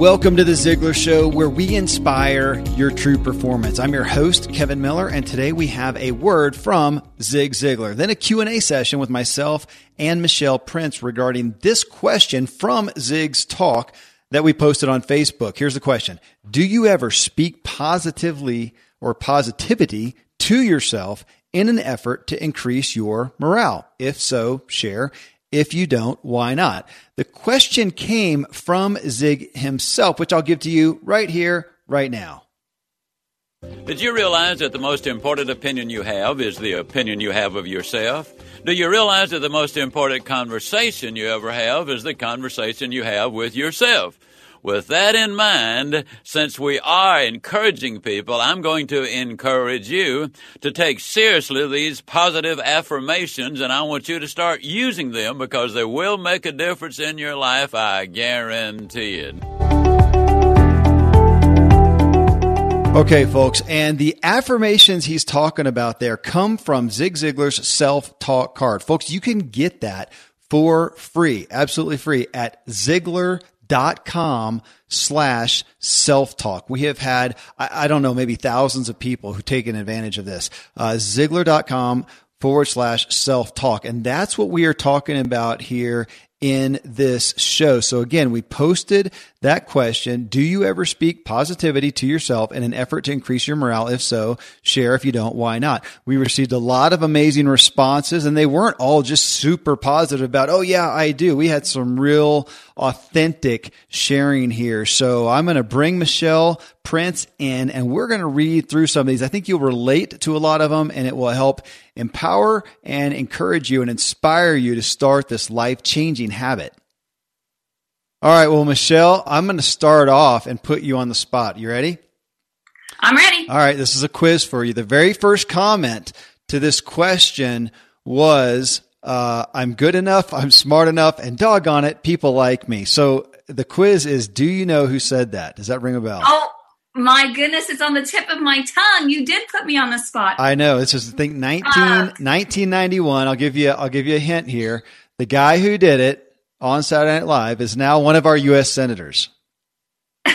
Welcome to the Ziglar Show, where we inspire your true performance. I'm your host, Kevin Miller, and today we have a word from Zig Ziglar. Then a Q&A session with myself and Michelle Prince regarding this question from Zig's talk that we posted on Facebook. Here's the question. Do you ever speak positively or positivity to yourself in an effort to increase your morale? If so, share. If you don't, why not? The question came from Zig himself, which I'll give to you right here, right now. Did you realize that the most important opinion you have is the opinion you have of yourself? Do you realize that the most important conversation you ever have is the conversation you have with yourself? With that in mind, since we are encouraging people, I'm going to encourage you to take seriously these positive affirmations and I want you to start using them because they will make a difference in your life. I guarantee it. Okay, folks, and the affirmations he's talking about there come from Zig Ziglar's self talk card. Folks, you can get that for free, absolutely free at Ziglar.com dot com slash self talk. We have had, I, I, don't know, maybe thousands of people who've taken advantage of this. Uh, Ziglar.com forward slash self talk. And that's what we are talking about here in this show. So again, we posted that question. Do you ever speak positivity to yourself in an effort to increase your morale? If so, share. If you don't, why not? We received a lot of amazing responses and they weren't all just super positive about, oh yeah, I do. We had some real authentic sharing here. So I'm going to bring Michelle Prince in and we're going to read through some of these. I think you'll relate to a lot of them and it will help empower and encourage you and inspire you to start this life changing habit. All right. Well, Michelle, I'm going to start off and put you on the spot. You ready? I'm ready. All right. This is a quiz for you. The very first comment to this question was, uh, I'm good enough, I'm smart enough, and doggone it, people like me. So the quiz is Do you know who said that? Does that ring a bell? Oh, my goodness, it's on the tip of my tongue. You did put me on the spot. I know. This is I think 19, uh, 1991. I'll give you I'll give you a hint here. The guy who did it on Saturday Night Live is now one of our U.S. senators.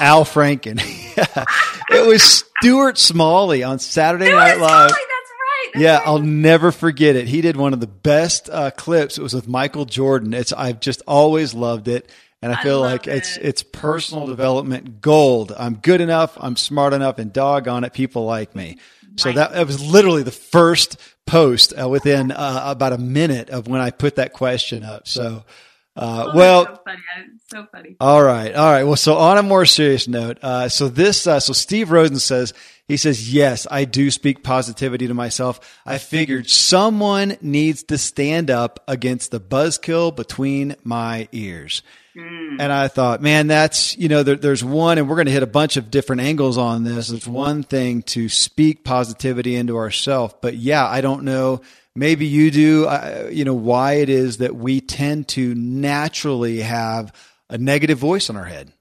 Al Franken. it was Stuart Smalley on Saturday Stuart Night Live. Smalley, yeah, I'll never forget it. He did one of the best uh, clips. It was with Michael Jordan. It's I've just always loved it, and I feel I like it. it's it's personal development gold. I'm good enough. I'm smart enough, and doggone it, people like me. So Right. that, that was literally the first post uh, within uh, about a minute of when I put that question up. So, uh, Oh, well, so funny. So funny. all right, all right. Well, so on a more serious note, uh, so this, uh, so Steve Rosen says he says yes, I do speak positivity to myself. I figured someone needs to stand up against the buzzkill between my ears. And I thought, man, that's, you know, there, there's one, and we're going to hit a bunch of different angles on this. It's one thing to speak positivity into ourselves, but yeah, I don't know. Maybe you do, uh, you know, why it is that we tend to naturally have a negative voice in our head.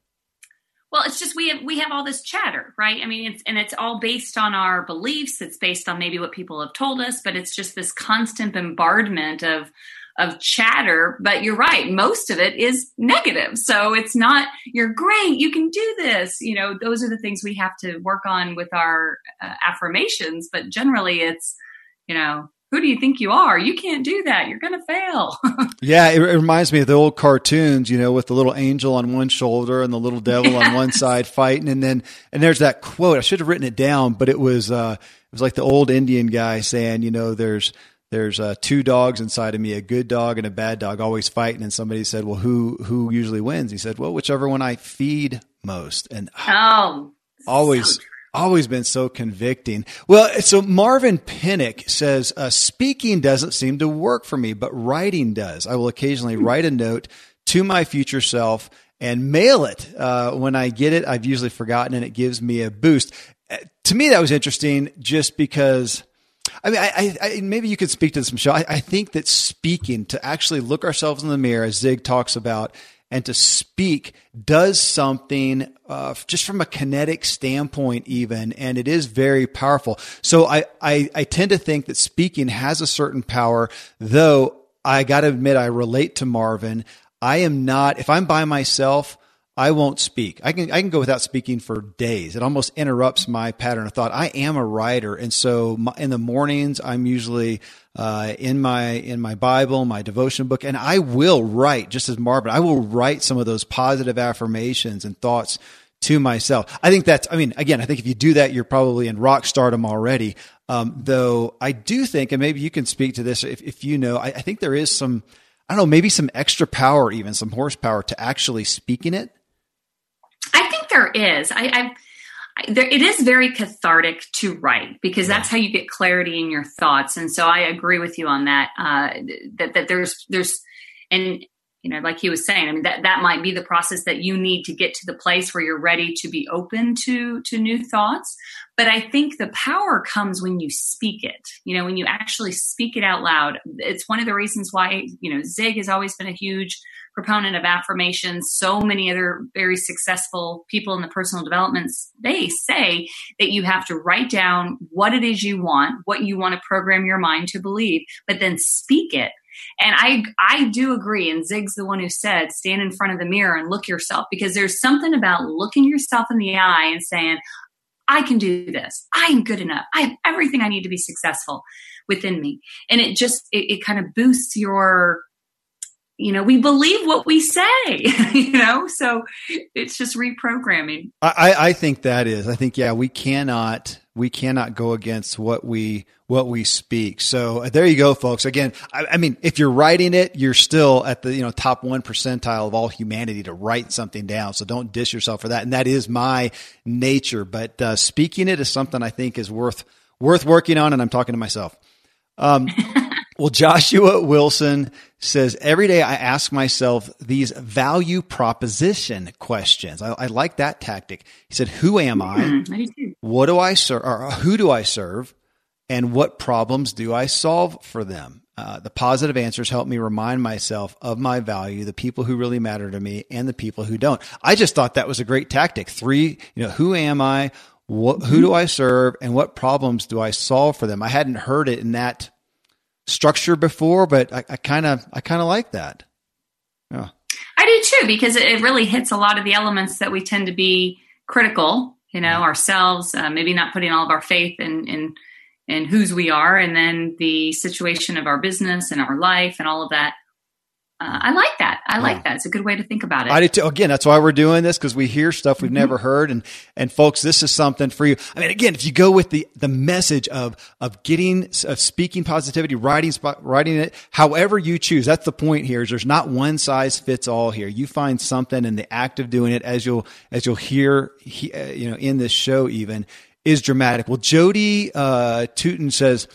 Well, it's just we have we have all this chatter, right? I mean, it's and it's all based on our beliefs. It's based on maybe what people have told us, but it's just this constant bombardment of of chatter. But you're right, most of it is negative. So it's not you're great, you can do this. You know, those are the things we have to work on with our uh, affirmations. But generally, it's you know, who do you think you are? You can't do that. You're going to fail. Yeah, it, it reminds me of the old cartoons, you know, with the little angel on one shoulder and the little devil on one side fighting, and then and there's that quote. I should have written it down, but it was uh, it was like the old Indian guy saying, you know, there's there's uh, two dogs inside of me, a good dog and a bad dog, always fighting. And somebody said, well, who who usually wins? He said, well, whichever one I feed most, and oh, always so. Always been so convicting. Well, so Marvin Pinnock says, uh, speaking doesn't seem to work for me, but writing does. I will occasionally write a note to my future self and mail it. Uh, when I get it, I've usually forgotten and it gives me a boost. Uh, to me, that was interesting just because. I mean, I, I, I, maybe you could speak to this, Michelle. I, I think that speaking to actually look ourselves in the mirror, as Zig talks about, and to speak does something uh, just from a kinetic standpoint, even, and it is very powerful. So I, I, I tend to think that speaking has a certain power, though I got to admit, I relate to Marvin. I am not, if I'm by myself, I won't speak. I can I can go without speaking for days. It almost interrupts my pattern of thought. I am a writer, and so my, in the mornings I'm usually uh, in my in my Bible, my devotion book, and I will write just as Marvin. I will write some of those positive affirmations and thoughts to myself. I think that's. I mean, again, I think if you do that, you're probably in rock stardom already. Um, though I do think, and maybe you can speak to this if, if you know, I, I think there is some. I don't know, maybe some extra power, even some horsepower to actually speaking it I think there is. I, I, I there, it is very cathartic to write because that's how you get clarity in your thoughts. And so I agree with you on that. Uh, that that there's there's and you know like he was saying i mean that that might be the process that you need to get to the place where you're ready to be open to to new thoughts but i think the power comes when you speak it you know when you actually speak it out loud it's one of the reasons why you know zig has always been a huge proponent of affirmations. So many other very successful people in the personal development space say that you have to write down what it is you want, what you want to program your mind to believe, but then speak it. And I I do agree. And Zig's the one who said, stand in front of the mirror and look yourself because there's something about looking yourself in the eye and saying, I can do this. I am good enough. I have everything I need to be successful within me. And it just it, it kind of boosts your you know, we believe what we say, you know, so it's just reprogramming. I, I think that is, I think, yeah, we cannot, we cannot go against what we, what we speak. So uh, there you go, folks. Again, I, I mean, if you're writing it, you're still at the, you know, top one percentile of all humanity to write something down. So don't dish yourself for that. And that is my nature, but uh, speaking it is something I think is worth, worth working on. And I'm talking to myself. Um, well, Joshua Wilson says every day I ask myself these value proposition questions. I, I like that tactic. He said, "Who am I? Mm, what do I serve? Or who do I serve? And what problems do I solve for them?" Uh, the positive answers help me remind myself of my value, the people who really matter to me, and the people who don't. I just thought that was a great tactic. Three, you know, who am I? What, who do I serve? And what problems do I solve for them? I hadn't heard it in that structure before, but I kind of I kind of like that. Yeah. I do too because it really hits a lot of the elements that we tend to be critical, you know, ourselves, uh, maybe not putting all of our faith in in in whose we are, and then the situation of our business and our life and all of that uh, I like that. I like that. It's a good way to think about it. I do too. Again, that's why we're doing this because we hear stuff we've mm-hmm. never heard, and and folks, this is something for you. I mean, again, if you go with the the message of of getting of speaking positivity, writing writing it, however you choose, that's the point here. Is there's not one size fits all here. You find something in the act of doing it, as you'll as you'll hear, he, uh, you know, in this show even is dramatic. Well, Jody uh, Tootin says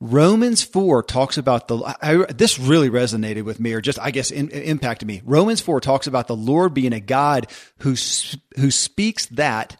Romans 4 talks about the, I, this really resonated with me, or just, I guess, in, impacted me. Romans 4 talks about the Lord being a God who, who speaks that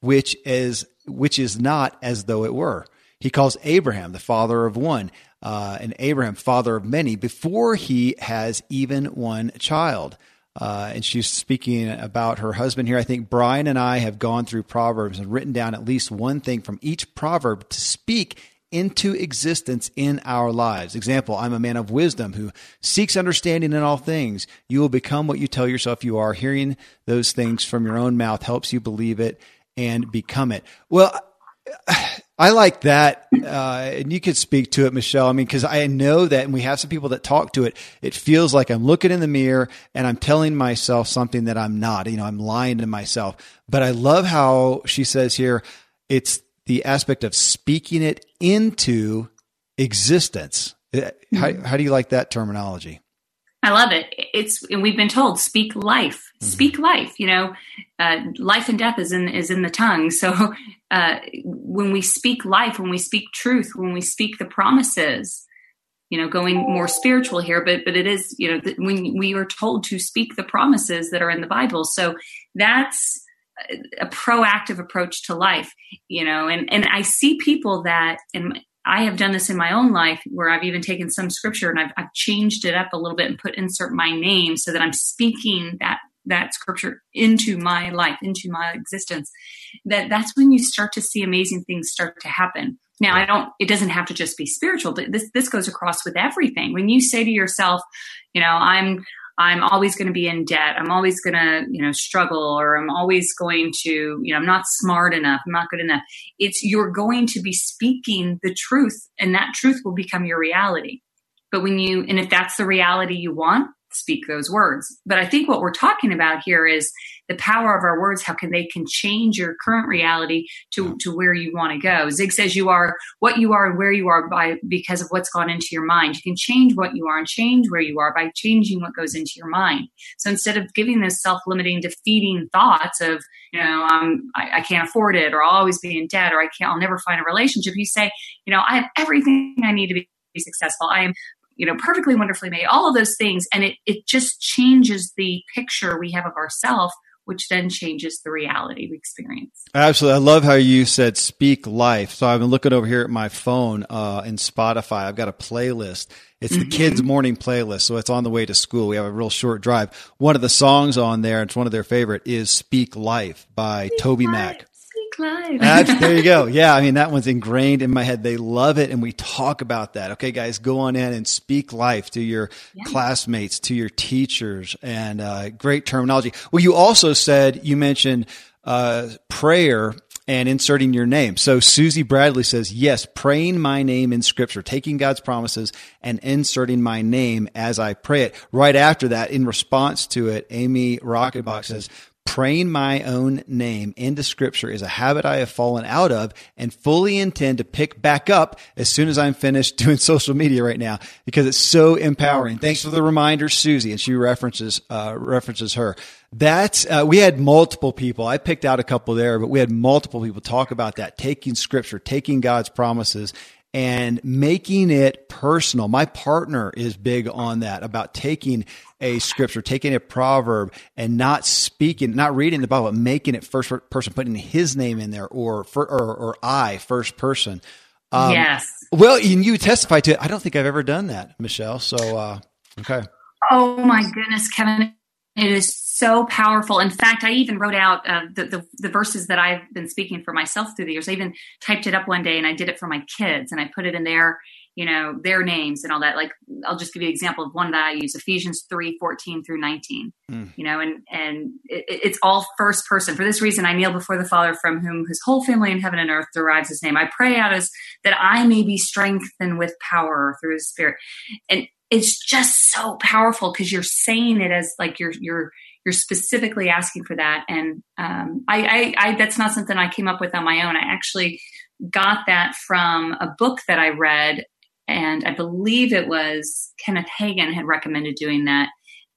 which is, which is not as though it were. He calls Abraham the father of one, uh, and Abraham father of many before he has even one child. Uh, and she's speaking about her husband here. I think Brian and I have gone through Proverbs and written down at least one thing from each proverb to speak into existence in our lives. Example, I'm a man of wisdom who seeks understanding in all things. You will become what you tell yourself you are. Hearing those things from your own mouth helps you believe it and become it. Well, I like that. Uh, and you could speak to it, Michelle. I mean, cause I know that, and we have some people that talk to it. It feels like I'm looking in the mirror and I'm telling myself something that I'm not, you know, I'm lying to myself. But I love how she says here, it's the aspect of speaking it into existence. Uh, how, mm-hmm. how do you like that terminology? I love it. It's and we've been told speak life, mm-hmm. speak life. You know, uh, life and death is in is in the tongue. So uh, when we speak life, when we speak truth, when we speak the promises, you know, going more spiritual here, but but it is you know when we are told to speak the promises that are in the Bible. So that's a proactive approach to life, you know, and, and I see people that, and I have done this in my own life where I've even taken some scripture and I've, I've changed it up a little bit and put insert my name so that I'm speaking that that scripture into my life into my existence that that's when you start to see amazing things start to happen. Now i don't it doesn't have to just be spiritual but this this goes across with everything. When you say to yourself you know i'm I'm always going to be in debt. I'm always going to, you know, struggle or I'm always going to, you know, I'm not smart enough. I'm not good enough. It's you're going to be speaking the truth and that truth will become your reality. But when you, and if that's the reality you want, speak those words. But I think what we're talking about here is the power of our words, how can they can change your current reality to, to where you want to go. Zig says you are what you are and where you are by because of what's gone into your mind. You can change what you are and change where you are by changing what goes into your mind. So instead of giving those self-limiting, defeating thoughts of, you know, um, I, I can't afford it or I'll always be in debt or I can't, I'll never find a relationship, you say, you know, I have everything I need to be successful. I am you know, perfectly wonderfully made, all of those things. And it, it just changes the picture we have of ourselves which then changes the reality we experience. Absolutely. I love how you said speak life. So I've been looking over here at my phone uh, in Spotify. I've got a playlist. It's the mm-hmm. kids' morning playlist. So it's on the way to school. We have a real short drive. One of the songs on there, it's one of their favorite, is Speak Life by speak Toby life. There you go. Yeah, I mean that one's ingrained in my head. They love it, and we talk about that. Okay, guys, go on in and speak life to your yeah. classmates, to your teachers, and uh, great terminology. Well, you also said you mentioned uh, prayer and inserting your name. So Susie Bradley says, yes, praying my name in scripture, taking God's promises and inserting my name as I pray it. Right after that, in response to it, Amy Rocketbox says, Praying my own name into scripture is a habit I have fallen out of and fully intend to pick back up as soon as I'm finished doing social media right now because it's so empowering. Thanks for the reminder, Susie. And she references, uh, references her. That's, uh, we had multiple people. I picked out a couple there, but we had multiple people talk about that, taking scripture, taking God's promises and making it personal. My partner is big on that about taking a scripture, taking a proverb and not speaking, not reading the Bible, but making it first person, putting his name in there or, for, or, or I, first person. Um, yes. Well, and you testify to it. I don't think I've ever done that, Michelle. So, uh, okay. Oh my goodness, Kevin. It is so powerful. In fact, I even wrote out uh, the, the, the verses that I've been speaking for myself through the years. I even typed it up one day and I did it for my kids and I put it in their, you know, their names and all that. Like, I'll just give you an example of one that I use: Ephesians three fourteen through nineteen. Mm. You know, and and it, it's all first person. For this reason, I kneel before the Father, from whom His whole family in heaven and earth derives His name. I pray out as that I may be strengthened with power through His Spirit, and it's just so powerful because you're saying it as like you're you're you're specifically asking for that. And um, I, I, I that's not something i came up with on my own. I actually got that from a book that i read and i believe it was kenneth hagin had recommended doing that.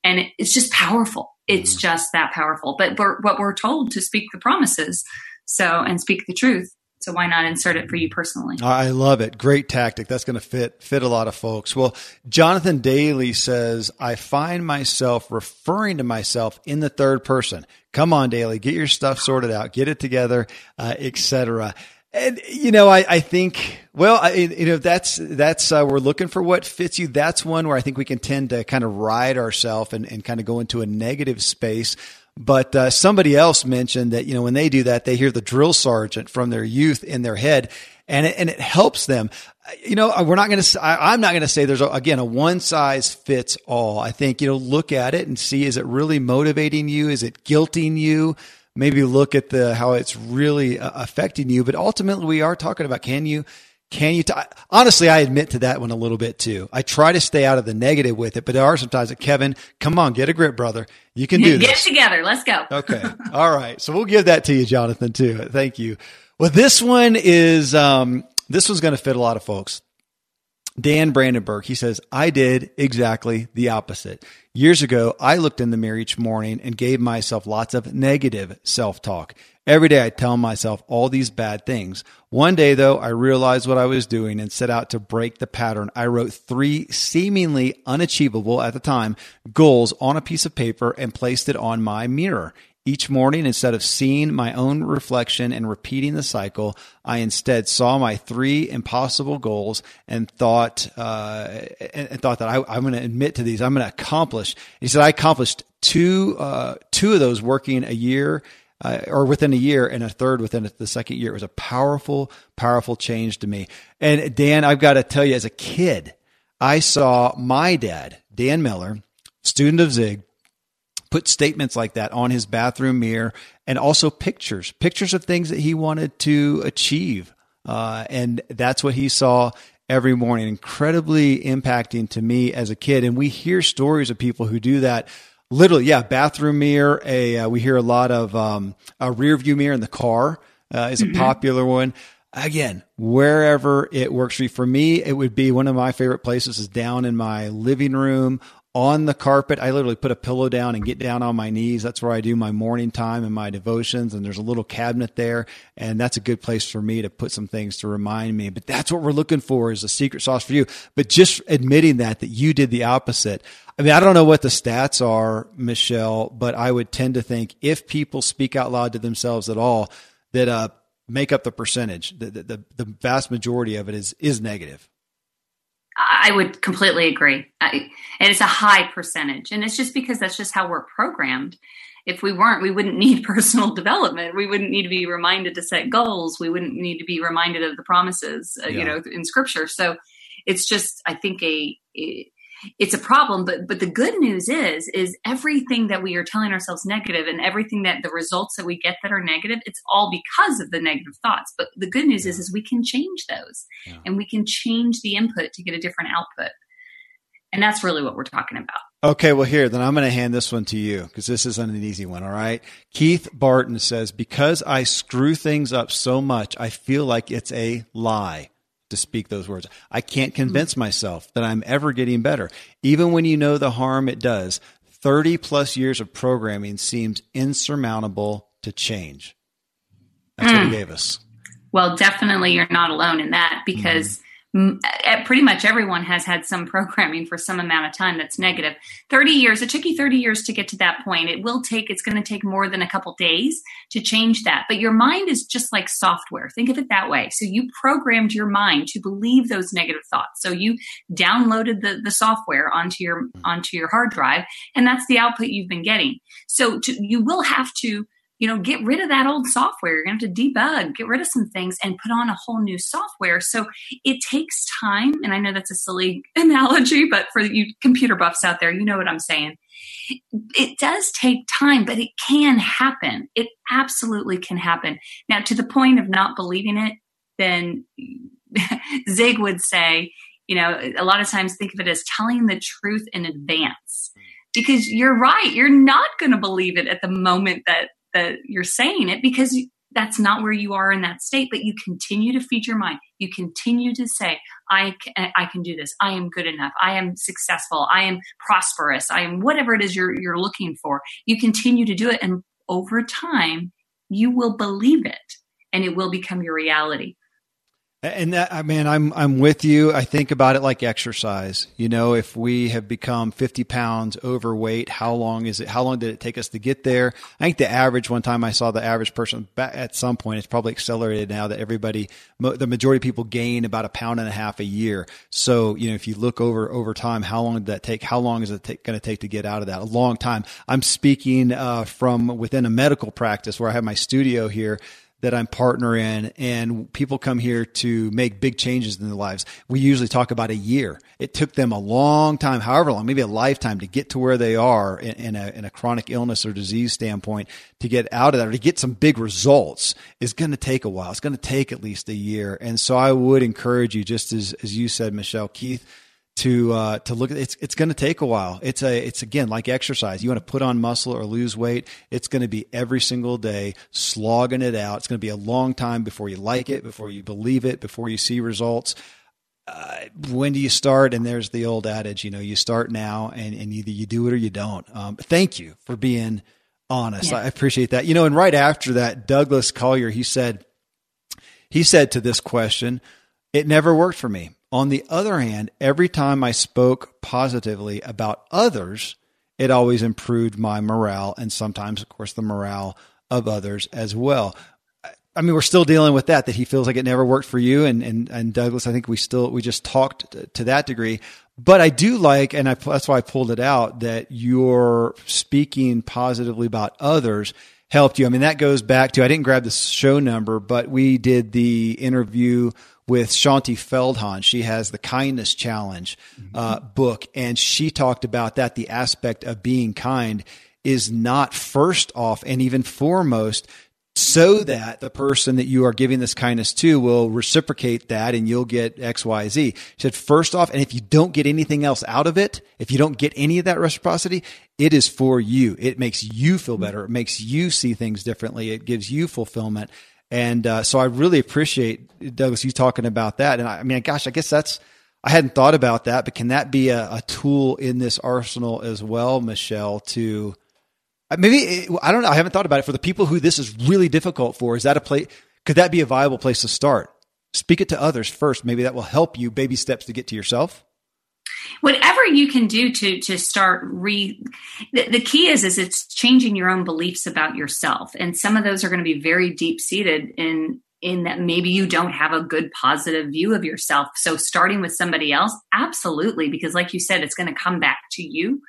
And it, it's just powerful. It's mm-hmm. just that powerful. But we're, what we're told to speak the promises so and speak the truth so why not insert it for you personally? I love it. Great tactic. That's going to fit fit a lot of folks. Well, Jonathan Daly says, I find myself referring to myself in the third person. Come on, Daly, get your stuff sorted out, get it together, uh, etc. And you know, I, I think, well, I, you know, that's that's uh, we're looking for what fits you. That's one where I think we can tend to kind of ride ourselves and, and kind of go into a negative space. But uh, somebody else mentioned that you know when they do that, they hear the drill sergeant from their youth in their head, and it, and it helps them. You know, we're not going to. I'm not going to say there's a, again a one size fits all. I think you know look at it and see is it really motivating you? Is it guilting you? Maybe look at the how it's really uh, affecting you. But ultimately, we are talking about can you can you? T- Honestly, I admit to that one a little bit too. I try to stay out of the negative with it, but there are sometimes that Kevin, come on, get a grip, brother. You can do Get this. Get together. Let's go. okay. All right. So we'll give that to you, Jonathan, too. Thank you. Well, this one is, um, this one's going to fit a lot of folks. Dan Brandenburg, he says, I did exactly the opposite. Years ago, I looked in the mirror each morning and gave myself lots of negative self talk. Every day I tell myself all these bad things. One day though, I realized what I was doing and set out to break the pattern. I wrote three seemingly unachievable at the time goals on a piece of paper and placed it on my mirror. Each morning, instead of seeing my own reflection and repeating the cycle, I instead saw my three impossible goals and thought, uh, and, thought that I, am going to admit to these. I'm going to accomplish. He said I accomplished two, uh, two of those working a year uh, or within a year, and a third within the second year. It was a powerful, powerful change to me. And Dan, I've got to tell you, as a kid, I saw my dad, Dan Miller, student of Zig, put statements like that on his bathroom mirror and also pictures, pictures of things that he wanted to achieve. Uh, and that's what he saw every morning. Incredibly impacting to me as a kid. And we hear stories of people who do that. Literally, yeah, bathroom mirror. A uh, we hear a lot of um, a rear view mirror in the car uh, is a mm-hmm. popular one. Again, wherever it works for you. For me, it would be one of my favorite places is down in my living room on the carpet. I literally put a pillow down and get down on my knees. That's where I do my morning time and my devotions. And there's a little cabinet there. And that's a good place for me to put some things to remind me. But that's what we're looking for is a secret sauce for you. But just admitting that, that you did the opposite. I mean, I don't know what the stats are, Michelle, but I would tend to think if people speak out loud to themselves at all, that, uh, make up the percentage. The, the, the vast majority of it is, is negative. I would completely agree. I, and it's a high percentage. And it's just because that's just how we're programmed. If we weren't, we wouldn't need personal development. We wouldn't need to be reminded to set goals. We wouldn't need to be reminded of the promises, uh, yeah. you know, in scripture. So it's just, I think, a, a it's a problem but but the good news is is everything that we are telling ourselves negative and everything that the results that we get that are negative it's all because of the negative thoughts but the good news yeah. is is we can change those yeah. and we can change the input to get a different output and that's really what we're talking about Okay, well, here, then I'm going to hand this one to you because this isn't an easy one, all right? Keith Barton says, Because I screw things up so much, I feel like it's a lie to speak those words. I can't convince myself that I'm ever getting better. Even when you know the harm it does, 30 plus years of programming seems insurmountable to change. That's mm. what he hmm. gave us. Well, definitely you're not alone in that because mm pretty much everyone has had some programming for some amount of time that's negative. 30 years it took you 30 years to get to that point. It will take it's going to take more than a couple days to change that. But your mind is just like software. Think of it that way. So you programmed your mind to believe those negative thoughts. So you downloaded the, the software onto your onto your hard drive and that's the output you've been getting. So to, you will have to you know, get rid of that old software. You're going to have to debug, get rid of some things and put on a whole new software. So it takes time. And I know that's a silly analogy, but for you computer buffs out there, you know what I'm saying. It does take time, but it can happen. It absolutely can happen. Now, to the point of not believing it, then Zig would say, you know, a lot of times think of it as telling the truth in advance hmm. because you're right. You're not going to believe it at the moment that that you're saying it because that's not where you are in that state but you continue to feed your mind. You continue to say i can, eh, i can do this. I am good enough. I am successful. I am prosperous. I am whatever it is you're you're looking for. You continue to do it and over time you will believe it and it will become your reality and that, I mean, I'm, I'm with you. I think about it like exercise. You know, if we have become 50 pounds overweight, how long is it? How long did it take us to get there? I think the average, one time I saw the average person at some point, it's probably accelerated now that everybody, the majority of people gain about a pound and a half a year. So, you know, if you look over, over time, how long did that take? How long is it going to take to get out of that? A long time. I'm speaking, uh, from within a medical practice where I have my studio here that I'm partner in and people come here to make big changes in their lives. We usually talk about a year. It took them a long time, however long, maybe a lifetime to get to where they are in, in, a, in a chronic illness or disease standpoint to get out of that or to get some big results is going to take a while. It's going to take at least a year. And so I would encourage you, just as, as you said, Michelle, Keith, to uh, to look at it's it's going to take a while. It's a it's again like exercise. You want to put on muscle or lose weight. It's going to be every single day slogging it out. It's going to be a long time before you like it, before you believe it, before you see results. Uh, when do you start? And there's the old adage, you know, you start now, and, and either you do it or you don't. Um, thank you for being honest. Yeah. I appreciate that. You know, and right after that, Douglas Collier, he said, he said to this question, "It never worked for me." On the other hand, every time I spoke positively about others, it always improved my morale and sometimes, of course, the morale of others as well. I mean, we're still dealing with that, that he feels like it never worked for you. And, and, and Douglas, I think we still, we just talked to that degree. But I do like, and I, that's why I pulled it out, that you're speaking positively about others helped you. I mean, that goes back to, I didn't grab the show number, but we did the interview with Shaunti Feldhahn. She has the Kindness Challenge mm-hmm. uh, book, and she talked about that. The aspect of being kind is not first off and even foremost so that the person that you are giving this kindness to will reciprocate that and you'll get X, Y, Z. She said, first off, and if you don't get anything else out of it, if you don't get any of that reciprocity, it is for you. It makes you feel better. It makes you see things differently. It gives you fulfillment. And uh, so I really appreciate Douglas you talking about that. And I, I, mean, gosh, I guess that's I hadn't thought about that, but can that be a, a tool in this arsenal as well, Michelle? To uh, maybe I don't know. I haven't thought about it for the people who this is really difficult for. Is that a place? Could that be a viable place to start? Speak it to others first. Maybe that will help you. Baby steps to get to yourself whatever you can do to to start re the, the, key is is it's changing your own beliefs about yourself. And some of those are going to be very deep seated in in that maybe you don't have a good positive view of yourself. So starting with somebody else absolutely because like you said it's going to come back to you.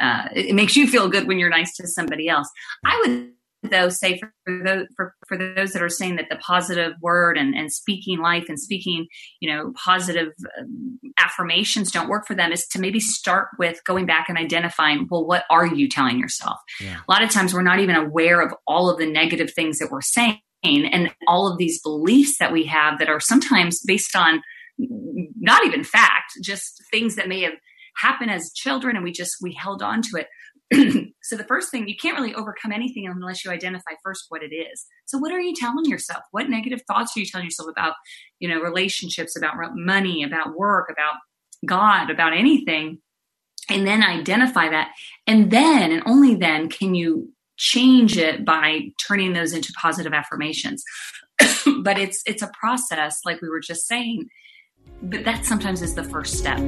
Uh, it, it makes you feel good when you're nice to somebody else. I would though say for those for, for those that are saying that the positive word and, and speaking life and speaking you know positive um, affirmations don't work for them is to maybe start with going back and identifying well what are you telling yourself yeah. a lot of times we're not even aware of all of the negative things that we're saying and all of these beliefs that we have that are sometimes based on not even fact just things that may have happened as children and we just we held on to it so the first thing you can't really overcome anything unless you identify first what it is. So what are you telling yourself? What negative thoughts are you telling yourself about you know relationships about money about work about god about anything? And then identify that. And then and only then can you change it by turning those into positive affirmations. But it's it's a process like we were just saying but that sometimes is the first step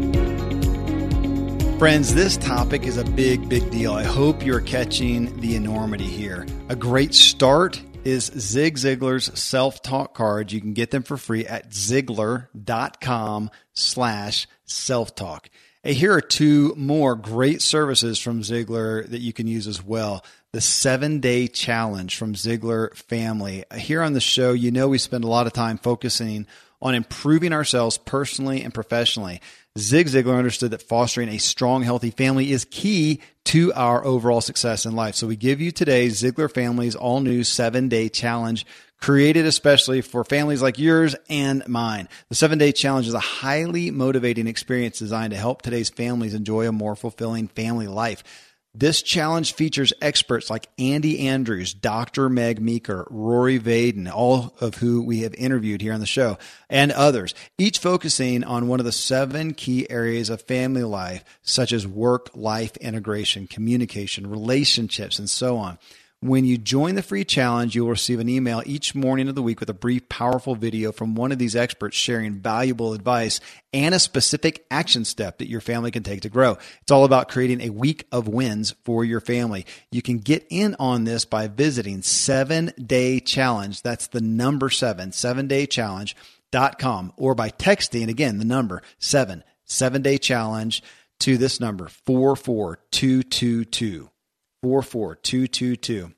Friends, this topic is a big, big deal. I hope you're catching the enormity here. A great start is Zig Ziglar's self-talk cards. You can get them for free at ziglar.com slash self-talk. Hey, here are two more great services from Ziglar that you can use as well. The seven day challenge from Ziglar family. Here on the show, you know, we spend a lot of time focusing on improving ourselves personally and professionally. Zig Ziglar understood that fostering a strong, healthy family is key to our overall success in life. So we give you today Ziglar Family's all new seven day challenge created especially for families like yours and mine. The seven day challenge is a highly motivating experience designed to help today's families enjoy a more fulfilling family life. This challenge features experts like Andy Andrews, Dr. Meg Meeker, Rory Vaden, all of who we have interviewed here on the show, and others, each focusing on one of the seven key areas of family life, such as work life integration, communication, relationships, and so on. When you join the free challenge, you'll receive an email each morning of the week with a brief, powerful video from one of these experts sharing valuable advice and a specific action step that your family can take to grow. It's all about creating a week of wins for your family. You can get in on this by visiting 7 Day Challenge. That's the number 7, 7 Day Challenge.com or by texting again the number 7, 7 Day Challenge to this number 44222. 44222.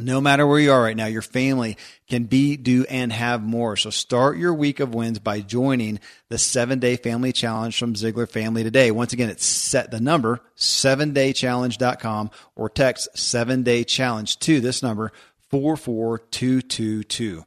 No matter where you are right now, your family can be, do, and have more. So start your week of wins by joining the seven day family challenge from Ziglar Family today. Once again, it's set the number, 7daychallenge.com or text seven day challenge to this number, 44222.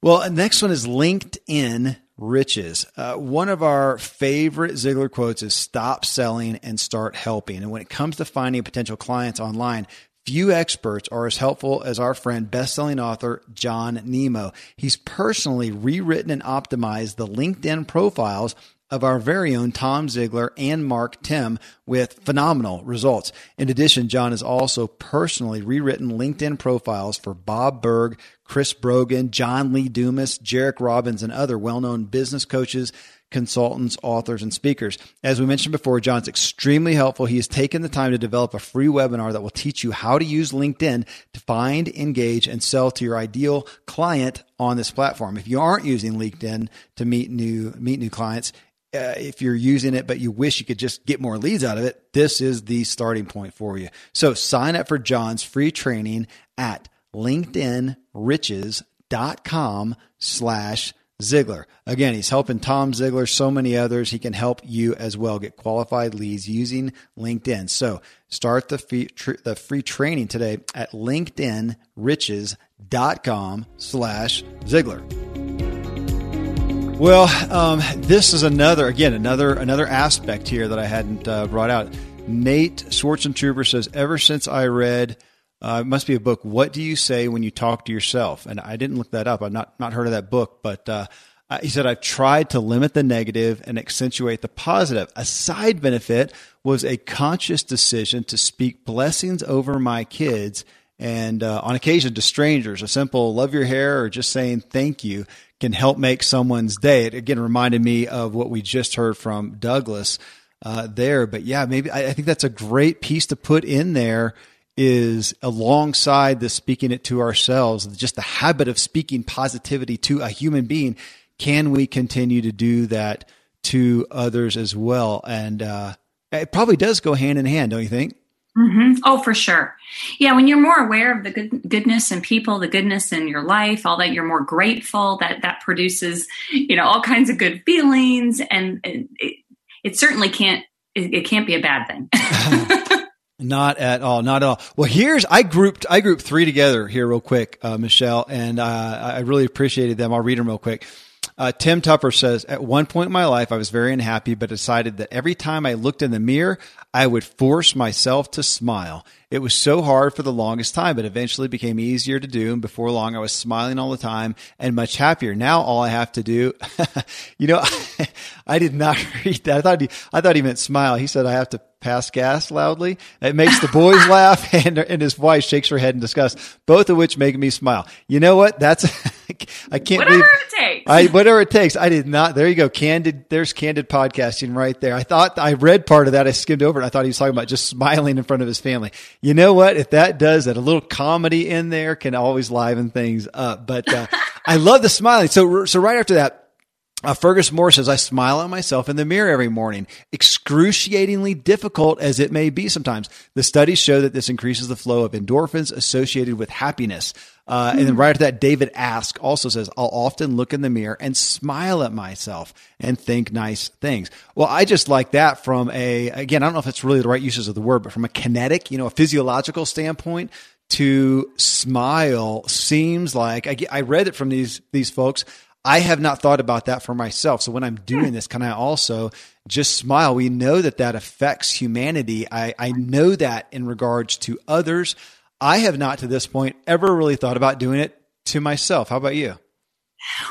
Well, next one is LinkedIn riches. Uh, one of our favorite Ziglar quotes is stop selling and start helping. And when it comes to finding potential clients online, few experts are as helpful as our friend best-selling author John Nemo. He's personally rewritten and optimized the LinkedIn profiles of our very own Tom Ziglar and Mark Timm with phenomenal results. In addition, John has also personally rewritten LinkedIn profiles for Bob Burg, Chris Brogan, John Lee Dumas, Jairek Robbins, and other well known business coaches, consultants, authors, and speakers. As we mentioned before, John's extremely helpful. He has taken the time to develop a free webinar that will teach you how to use LinkedIn to find, engage, and sell to your ideal client on this platform. If you aren't using LinkedIn to meet new meet new clients, uh, if you're using it, but you wish you could just get more leads out of it, this is the starting point for you. So sign up for John's free training at linkedinriches.com slash Ziglar. Again, he's helping Tom Ziglar, so many others. He can help you as well get qualified leads using LinkedIn. So start the free, tr- the free training today at linkedinriches.com slash Ziglar. Well, um, this is another again another another aspect here that I hadn't uh, brought out. Nate Schwarzentrooper says, ever since I read, uh, it must be a book. What do you say when you talk to yourself? And I didn't look that up. I've not not heard of that book, but uh, he said I've tried to limit the negative and accentuate the positive. A side benefit was a conscious decision to speak blessings over my kids and uh, on occasion to strangers. A simple "love your hair" or just saying thank you can help make someone's day. It again reminded me of what we just heard from Douglas uh, there. But yeah, maybe I, I, think that's a great piece to put in there. Is alongside the speaking it to ourselves, just the habit of speaking positivity to a human being. Can we continue to do that to others as well? And uh, it probably does go hand in hand, don't you think? Mm-hmm. Oh, for sure. Yeah, when you're more aware of the good, goodness in people, the goodness in your life, all that, you're more grateful. That that produces, you know, all kinds of good feelings, and it, it certainly can't. It, it can't be a bad thing. Not at all. Not at all. Well, here's I grouped I grouped three together here real quick, uh, Michelle, and uh, I really appreciated them. I'll read them real quick. Uh, Tim Tupper says, at one point in my life, I was very unhappy, but decided that every time I looked in the mirror, I would force myself to smile. It was so hard for the longest time, but eventually became easier to do. And before long, I was smiling all the time and much happier. Now all I have to do, you know, I did not read that. I thought he, I thought he meant smile. He said I have to pass gas loudly. It makes the boys laugh and, and his wife shakes her head in disgust, both of which make me smile. You know what? That's, I can't whatever believe, it takes. I, whatever it takes. I did not. There you go. Candid. There's candid podcasting right there. I thought I read part of that. I skimmed over it. I thought he was talking about just smiling in front of his family. You know what? If that does that, a little comedy in there can always liven things up. But, uh, I love the smiling. So, so right after that, uh, Fergus Moore says, I smile at myself in the mirror every morning, excruciatingly difficult as it may be sometimes. The studies show that this increases the flow of endorphins associated with happiness. Uh, and then right after that, David Ask also says, I'll often look in the mirror and smile at myself and think nice things. Well, I just like that from a, again, I don't know if it's really the right uses of the word, but from a kinetic, you know, a physiological standpoint, to smile seems like I, I read it from these these folks I have not thought about that for myself. So when I'm doing this, can I also just smile? We know that that affects humanity. I, I know that in regards to others. I have not to this point ever really thought about doing it to myself. How about you?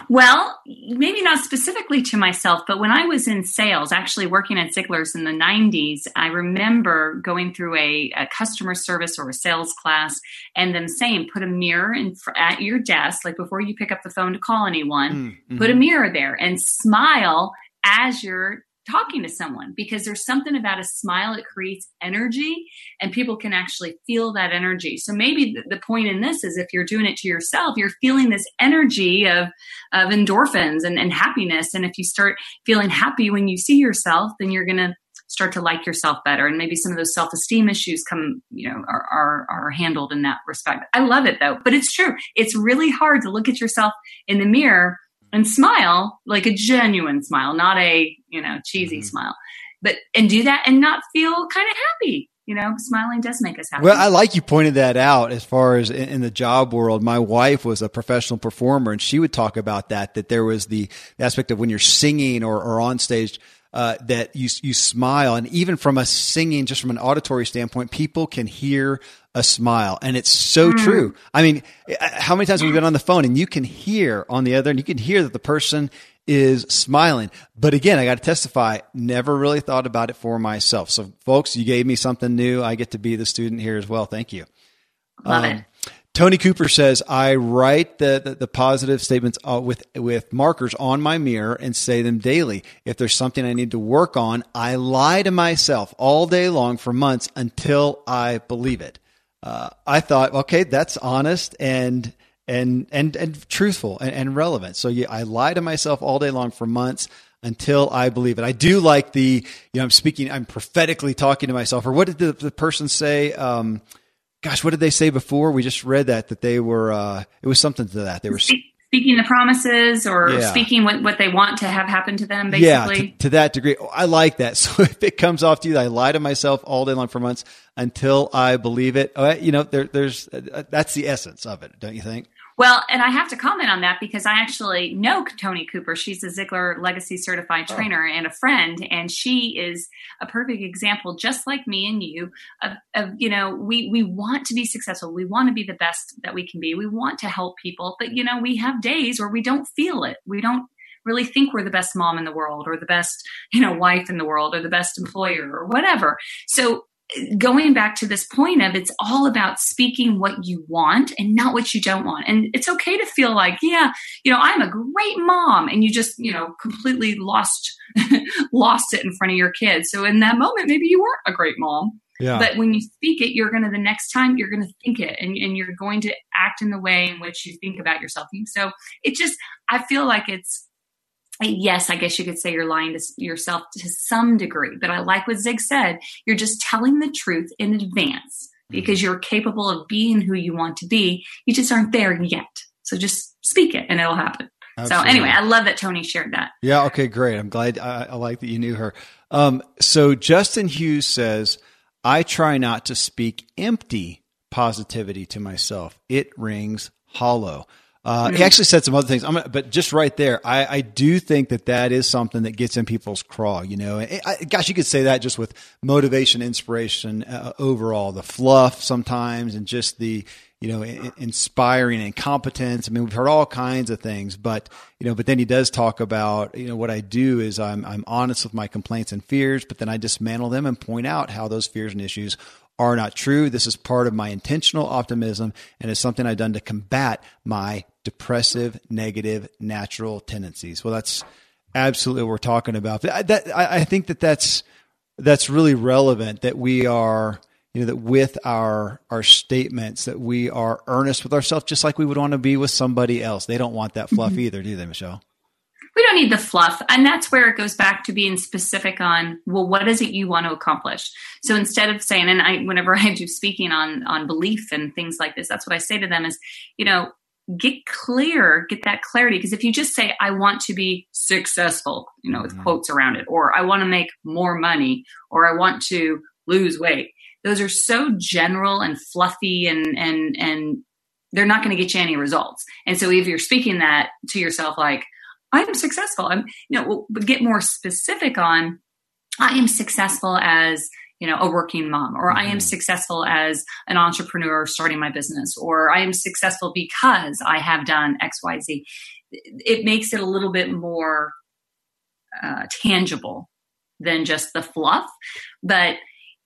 Well, maybe not specifically to myself, but when I was in sales, actually working at Ziglar's in the 90s, I remember going through a, a customer service or a sales class and them saying, put a mirror in, at your desk, like before you pick up the phone to call anyone, mm-hmm. put a mirror there and smile as you're talking to someone because there's something about a smile that creates energy and people can actually feel that energy. So maybe the, point in this is if you're doing it to yourself, you're feeling this energy of, of endorphins and, and happiness. And if you start feeling happy when you see yourself, then you're going to start to like yourself better and maybe some of those self-esteem issues come you know are, are are handled in that respect i love it though but it's true it's really hard to look at yourself in the mirror and smile like a genuine smile, not a, you know, cheesy mm-hmm. smile. But and do that and not feel kind of happy. You know, smiling does make us happy. Well, I like you pointed that out as far as in, in the job world. My wife was a professional performer and she would talk about that, that there was the aspect of when you're singing or, or on stage, uh, that you you smile, and even from a singing, just from an auditory standpoint, people can hear a smile, and it's so mm. true. I mean, uh, how many times have we been on the phone and you can hear on the other, and you can hear that the person is smiling. But again, I got to testify, never really thought about it for myself. So, folks, you gave me something new. I get to be the student here as well. Thank you. Love um, it. Tony Cooper says, I write the, the, the positive statements uh, with, with markers on my mirror and say them daily. If there's something I need to work on, I lie to myself all day long for months until I believe it. Uh, I thought, okay, that's honest and, and, and, and truthful and, and relevant. So yeah, I lie to myself all day long for months until I believe it. I do like the, you know, I'm speaking, I'm prophetically talking to myself. Or what did the, the person say? Um, gosh, what did they say before? We just read that, that they were, uh, it was something to that. They were speaking the promises or yeah. speaking what, what they want to have happen to them, basically. Yeah, to, to that degree. I like that. So if it comes off to you, I lie to myself all day long for months until I believe it. Uh, you know, there, there's, uh, that's the essence of it, don't you think? Well, and I have to comment on that because I actually know Tony Cooper. She's a Ziglar Legacy certified oh. trainer and a friend, and she is a perfect example, just like me and you, of, of, you know, we we want to be successful. We want to be the best that we can be. We want to help people, but you know, we have days where we don't feel it. We don't really think we're the best mom in the world or the best, you know, wife in the world or the best employer or whatever. So going back to this point of it's all about speaking what you want and not what you don't want. And it's okay to feel like, yeah, you know, I'm a great mom and you just, you know, completely lost lost it in front of your kids. So in that moment maybe you weren't a great mom. Yeah. But when you speak it, you're going to the next time you're going to think it and, and you're going to act in the way in which you think about yourself. So it just, I feel like it's yes, I guess you could say you're lying to yourself to some degree, but I like what Zig said. You're just telling the truth in advance because you're capable of being who you want to be. You just aren't there yet. So just speak it and it'll happen. Absolutely. So anyway, I love that Tony shared that. Yeah. Okay. Great. I'm glad. I, I like that you knew her. Um, so Justin Hughes says, I try not to speak empty positivity to myself. It rings hollow. Uh, he actually said some other things, gonna, but just right there, I, I, do think that that is something that gets in people's craw. You know, I, gosh, you could say that just with motivation, inspiration, uh, overall, the fluff sometimes, and just the you know inspiring and competence. I mean, we've heard all kinds of things, but you know, but then he does talk about you know what I do is I'm I'm honest with my complaints and fears, but then I dismantle them and point out how those fears and issues are not true. This is part of my intentional optimism and it's something I've done to combat my depressive, negative, natural tendencies. Well, that's absolutely what we're talking about. That, I, I think that that's, that's really relevant that we are, you know, that with our, our statements that we are earnest with ourselves, just like we would want to be with somebody else. They don't want that fluff mm-hmm. either, do they, Michelle? We don't need the fluff. And that's where it goes back to being specific on well what is it you want to accomplish? So instead of saying and i whenever i do speaking on on belief and things like this that's what i say to them is you know get clear get that clarity. Because if you just say i want to be successful you know with mm-hmm. quotes around it or i want to make more money or i want to lose weight those are so general and fluffy and and and they're not going to get you any results. And so if you're speaking that to yourself like I'm successful. I'm, you know, we'll get more specific on I am successful as, you know, a working mom, or. I am mm-hmm. successful as an entrepreneur starting my business, or I am successful because I have done XYZ. It makes it a little bit more uh, tangible than just the fluff. But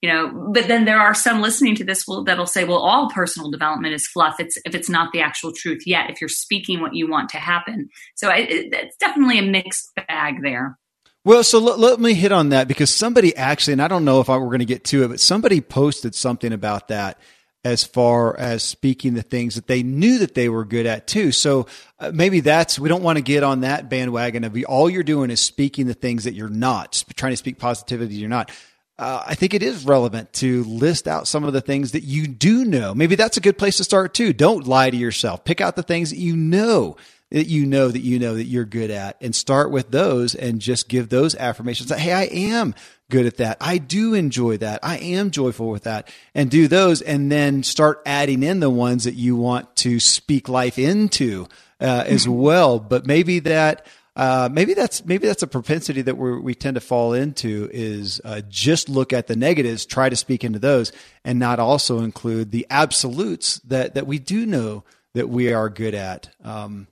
you know but then there are some listening to this will that'll say well all personal development is fluff. It's if it's not the actual truth yet if you're speaking what you want to happen. So I, it's definitely a mixed bag there. Well, so let, let, me hit on that because somebody actually, and I don't know if I were going to get to it, but somebody posted something about that as far as speaking the things that they knew that they were good at too. So uh, maybe that's, we don't want to get on that bandwagon of all you're doing is speaking the things that you're not, trying to speak positivity you're not uh, I think it is relevant to list out some of the things that you do know. Maybe that's a good place to start too. Don't lie to yourself. Pick out the things that you know that you know that you know that you're good at and start with those and just give those affirmations that, Hey, I am good at that. I do enjoy that. I am joyful with that and do those and then start adding in the ones that you want to speak life into uh, as mm-hmm. well. But maybe that, uh, maybe that's maybe that's a propensity that we we tend to fall into is uh, just look at the negatives, try to speak into those, and not also include the absolutes that that we do know that we are good at. Um,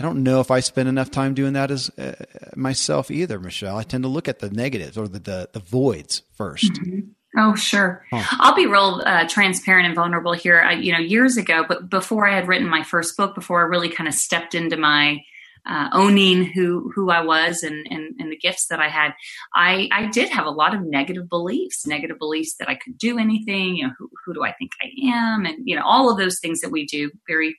I don't know if I spend enough time doing that as uh, myself either, Michelle. I tend to look at the negatives or the the, the voids 1st mm-hmm. Oh, sure. Huh. I'll be real uh, transparent and vulnerable here. I, you know, years ago, but before I had written my first book, before I really kind of stepped into my uh, owning who who I was and, and, and the gifts that I had, I I did have a lot of negative beliefs, negative beliefs that I could do anything. You know, who who do I think I am, and you know all of those things that we do very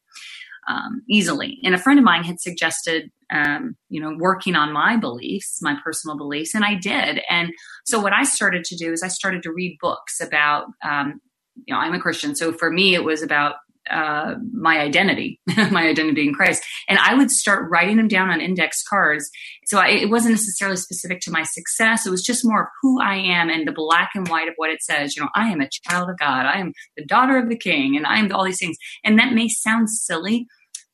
um, easily. And a friend of mine had suggested um, you know, working on my beliefs, my personal beliefs, and I did. And so what I started to do is I started to read books about, um, you know, I'm a Christian, so for me it was about uh, my identity, my identity in Christ. And I would start writing them down on index cards. So I, it wasn't necessarily specific to my success. It was just more of who I am and the black and white of what it says. You know, I am a child of God. I am the daughter of the king and I am all these things. And that may sound silly,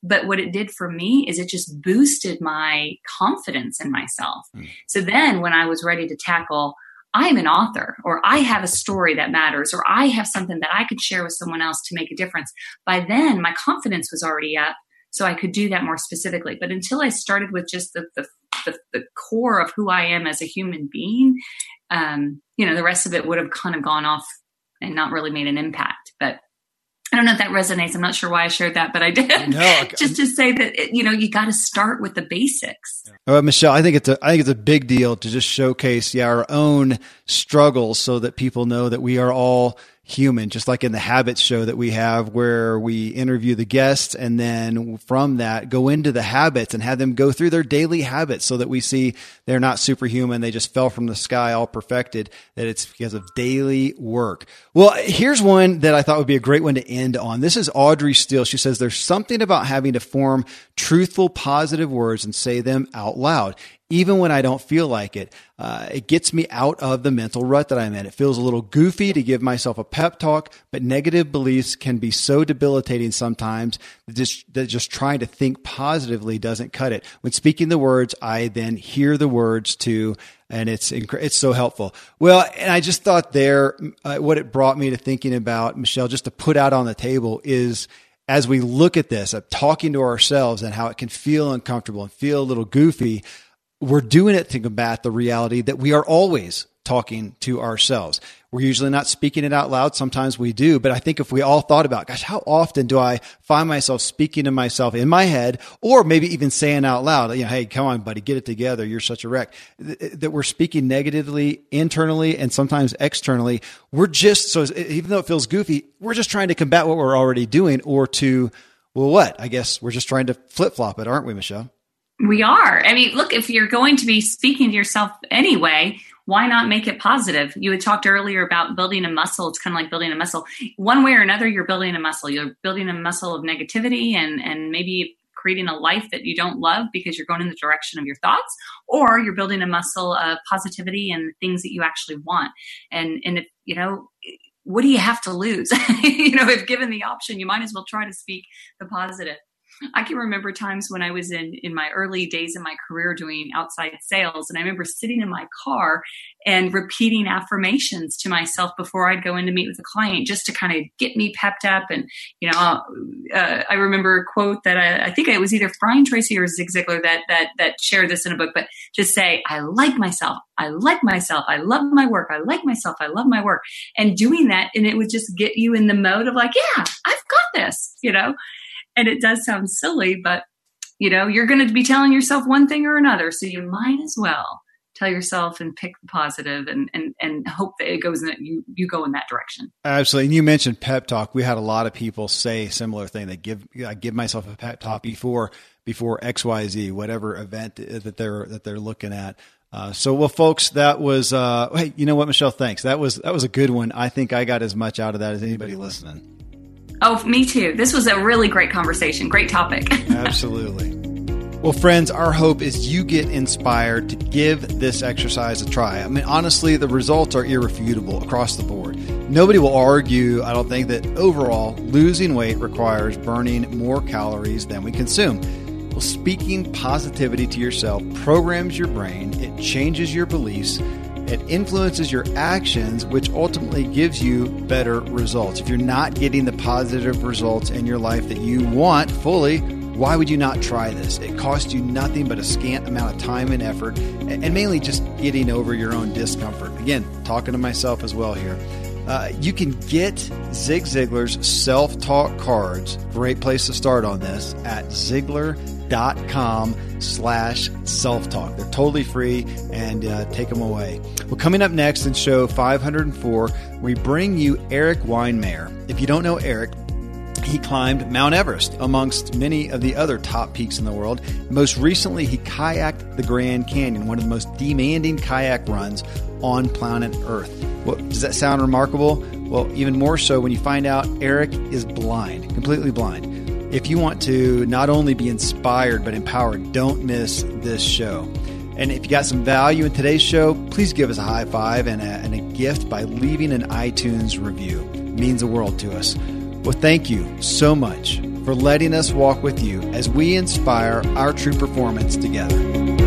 but what it did for me is it just boosted my confidence in myself. Mm. So then when I was ready to tackle I'm an author or I have a story that matters or I have something that I could share with someone else to make a difference. By then, my confidence was already up. So I could do that more specifically. But until I started with just the, the, the, the core of who I am as a human being, um, you know, the rest of it would have kind of gone off and not really made an impact. But I don't know if that resonates. I'm not sure why I shared that, but I did. No, just to say that you know you got to start with the basics. Michelle, I think it's a I think it's a big deal to just showcase yeah, our own struggles so that people know that we are all human, just like in the habits show that we have where we interview the guests and then from that go into the habits and have them go through their daily habits so that we see they're not superhuman. They just fell from the sky all perfected, that it's because of daily work. Well, here's one that I thought would be a great one to end on. This is Audrey Steele. She says there's something about having to form truthful, positive words and say them out loud even when I don't feel like it. Uh, it gets me out of the mental rut that I'm in. It feels a little goofy to give myself a pep talk, but negative beliefs can be so debilitating sometimes that just, that just trying to think positively doesn't cut it. When speaking the words, I then hear the words too, and it's it's so helpful. Well, and I just thought there, uh, what it brought me to thinking about Michelle, just to put out on the table is as we look at this, of talking to ourselves and how it can feel uncomfortable and feel a little goofy we're doing it to combat the reality that we are always talking to ourselves. We're usually not speaking it out loud. Sometimes we do, but I think if we all thought about, gosh, how often do I find myself speaking to myself in my head or maybe even saying out loud, you know, Hey, come on, buddy, get it together. You're such a wreck that we're speaking negatively internally and sometimes externally. We're just, so even though it feels goofy, we're just trying to combat what we're already doing or to, well, what? I guess we're just trying to flip flop it, aren't we, Michelle? We are. I mean, look, if you're going to be speaking to yourself anyway, why not make it positive? You had talked earlier about building a muscle. It's kind of like building a muscle. One way or another, you're building a muscle. You're building a muscle of negativity and, and maybe creating a life that you don't love because you're going in the direction of your thoughts, or you're building a muscle of positivity and things that you actually want. And, and if, you know, what do you have to lose? you know, if given the option, you might as well try to speak the positive. I can remember times when I was in in my early days in my career doing outside sales, and I remember sitting in my car and repeating affirmations to myself before I'd go in to meet with a client, just to kind of get me pepped up. And you know, uh, I remember a quote that I, I, think it was either Brian Tracy or Zig Ziglar that that that shared this in a book, but just say, "I like myself. I like myself. I love my work. I like myself. I love my work." And doing that, and it would just get you in the mode of like, "Yeah, I've got this," you know and it does sound silly, but you know, you're going to be telling yourself one thing or another. So you might as well tell yourself and pick the positive and, and, and hope that it goes in that you, you go in that direction. Absolutely. And you mentioned pep talk. We had a lot of people say similar thing. They give, I give myself a pep talk before, before XYZ, whatever event that they're, that they're looking at. Uh, so, well, folks, that was, uh, hey, you know what, Michelle, thanks. That was, that was a good one. I think I got as much out of that as anybody listening. Oh, me too. This was a really great conversation. Great topic. Absolutely. Well, friends, our hope is you get inspired to give this exercise a try. I mean, honestly, the results are irrefutable across the board. Nobody will argue, I don't think, that overall losing weight requires burning more calories than we consume. Well, speaking positivity to yourself programs your brain, it changes your beliefs it influences your actions, which ultimately gives you better results. If you're not getting the positive results in your life that you want fully, why would you not try this? It costs you nothing but a scant amount of time and effort, and mainly just getting over your own discomfort. Again, talking to myself as well here. Uh, you can get Zig Ziglar's self talk cards. Great place to start on this at Ziglar.com slash self talk. They're totally free and uh, take them away. Well, coming up next in show 504, we bring you Erik Weihenmayer. If you don't know Erik, he climbed Mount Everest amongst many of the other top peaks in the world. Most recently, he kayaked the Grand Canyon, one of the most demanding kayak runs on planet Earth. Well, does that sound remarkable? Well, even more so when you find out Erik is blind, completely blind. If you want to not only be inspired but empowered, don't miss this show. And if you got some value in today's show, please give us a high five and a, and a gift by leaving an iTunes review. It means the world to us. Well, thank you so much for letting us walk with you as we inspire our true performance together.